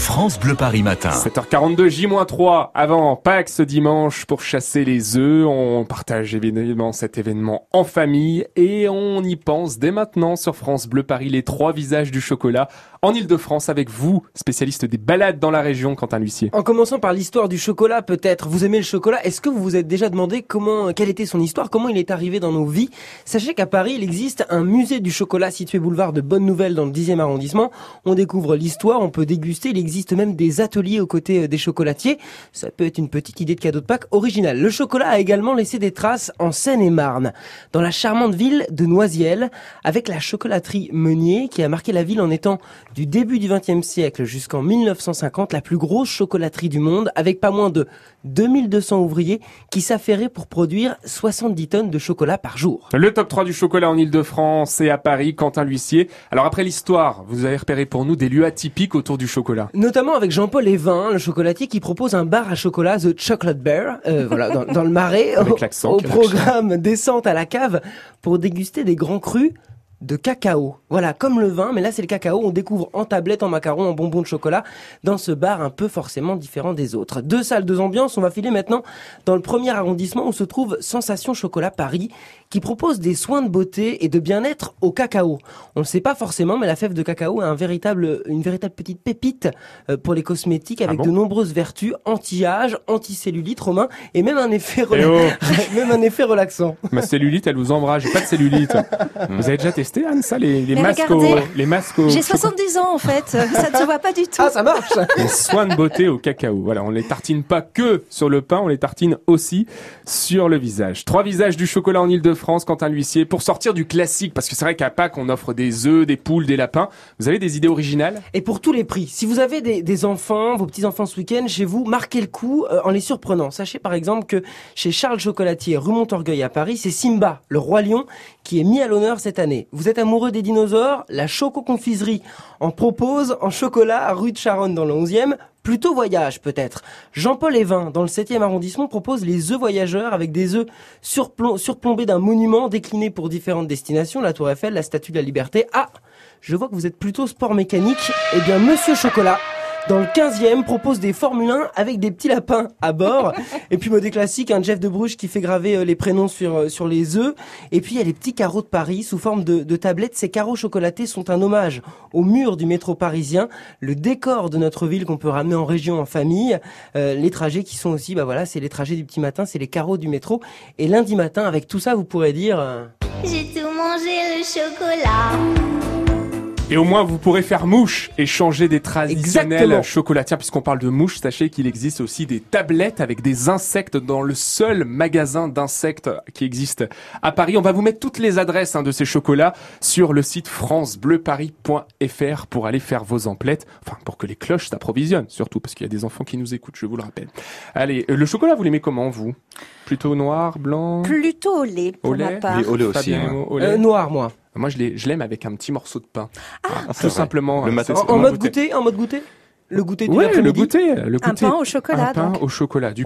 France Bleu Paris Matin. 7h42, J-3 avant Pâques ce dimanche pour chasser les œufs. On partage évidemment cet événement en famille et on y pense dès maintenant sur France Bleu Paris, les trois visages du chocolat en Ile-de-France avec vous, spécialiste des balades dans la région, Quentin L'huissier. En commençant par l'histoire du chocolat peut-être. Vous aimez le chocolat Est-ce que vous vous êtes déjà demandé comment, quelle était son histoire, comment il est arrivé dans nos vies? Sachez qu'à Paris, il existe un musée du chocolat situé boulevard de Bonne Nouvelle dans le 10e arrondissement. On découvre l'histoire, on peut déguster, il existe même des ateliers aux côtés euh, des chocolatiers. Ça peut être une petite idée de cadeau de Pâques originale. Le chocolat a également laissé des traces en Seine-et-Marne, dans la charmante ville de Noisiel, avec la chocolaterie Meunier qui a marqué la ville en étant du début du XXe siècle jusqu'en 1950 la plus grosse chocolaterie du monde, avec pas moins de 2200 ouvriers qui s'affairaient pour produire 70 tonnes de chocolat par jour. Le top 3 du chocolat en Ile-de-France et à Paris, Quentin L'huissier. Alors après l'histoire, vous avez repéré pour nous des lieux atypiques autour du chocolat. Notamment avec Jean-Paul Evin, le chocolatier qui propose un bar à chocolat, The Chocolate Bear, euh, voilà, dans, dans, le marais, au, au programme descente à la cave pour déguster des grands crus de cacao. Voilà, comme le vin, mais là c'est le cacao. On découvre en tablette, en macaron, en bonbons de chocolat dans ce bar un peu forcément différent des autres. Deux salles, deux ambiances. On va filer maintenant dans le premier arrondissement où se trouve Sensation Chocolat Paris, qui propose des soins de beauté et de bien-être au cacao. On ne sait pas forcément, mais la fève de cacao un véritable, une véritable petite pépite euh, pour les cosmétiques avec Ah bon de nombreuses vertus anti-âge, anti-cellulite, Romain, et même un effet, Eh rela- oh, même un effet relaxant. ma cellulite, elle vous embrase. J'ai pas de cellulite. vous avez déjà testé, Anne, ça, les, masques regardez, au- les masques au J'ai chocolat 70 ans en fait, ça ne se voit pas du tout. Ah, ça marche Les soins de beauté au cacao. Voilà, on les tartine pas que sur le pain, on les tartine aussi sur le visage. Trois visages du chocolat en Ile-de-France, Quentin L'huissier, pour sortir du classique, parce que c'est vrai qu'à Pâques, on offre des œufs, des poules, des lapins. Vous avez des idées originales? Et pour tous les prix, si vous avez des, des enfants, vos petits-enfants ce week-end, chez vous, marquez le coup euh, en les surprenant. Sachez par exemple que chez Charles Chocolatier, rue Montorgueil à Paris, c'est Simba, le roi lion, qui est mis à l'honneur cette année. Vous êtes amoureux des dinosaures? La Choco-Confiserie en propose en chocolat à rue de Charonne dans le 11e. Plutôt voyage peut-être. Jean-Paul Evin, dans le 7e arrondissement, propose les œufs voyageurs avec des œufs surplom- surplombés d'un monument décliné pour différentes destinations, la Tour Eiffel, la Statue de la Liberté. Ah, je vois que vous êtes plutôt sport mécanique. Eh bien, Monsieur Chocolat, dans le 15e, propose des Formule 1 avec des petits lapins à bord. Et puis, mode classique, un Jeff de Bruges qui fait graver euh, les prénoms sur, euh, sur les œufs. Et puis, il y a les petits carreaux de Paris sous forme de, de tablettes. Ces carreaux chocolatés sont un hommage au mur du métro parisien, le décor de notre ville qu'on peut ramener en région en famille. Euh, les trajets qui sont aussi, bah voilà, c'est les trajets du petit matin, c'est les carreaux du métro. Et lundi matin, avec tout ça, vous pourrez dire... euh, J'ai tout mangé le chocolat. Et au moins, vous pourrez faire mouche et changer des traditionnels Exactement. chocolatiers. Puisqu'on parle de mouche, sachez qu'il existe aussi des tablettes avec des insectes dans le seul magasin d'insectes qui existe à Paris. On va vous mettre toutes les adresses hein, de ces chocolats sur le site francebleuparis.fr pour aller faire vos emplettes. Enfin, pour que les cloches s'approvisionnent, surtout, parce qu'il y a des enfants qui nous écoutent, je vous le rappelle. Allez, euh, le chocolat, vous l'aimez comment, vous? Plutôt noir, blanc? Plutôt au lait pour Au lait? ma part. Les au lait aussi. Fabien, hein. au lait euh, noir, moi. Moi, je l'ai- je l'aime avec un petit morceau de pain. Ah, Tout simplement. Le hein, matin, En, en mode goûter, en mode goûter Le goûter du Ouais, le goûter, le Un goûter. pain au chocolat Un pain donc. au chocolat, du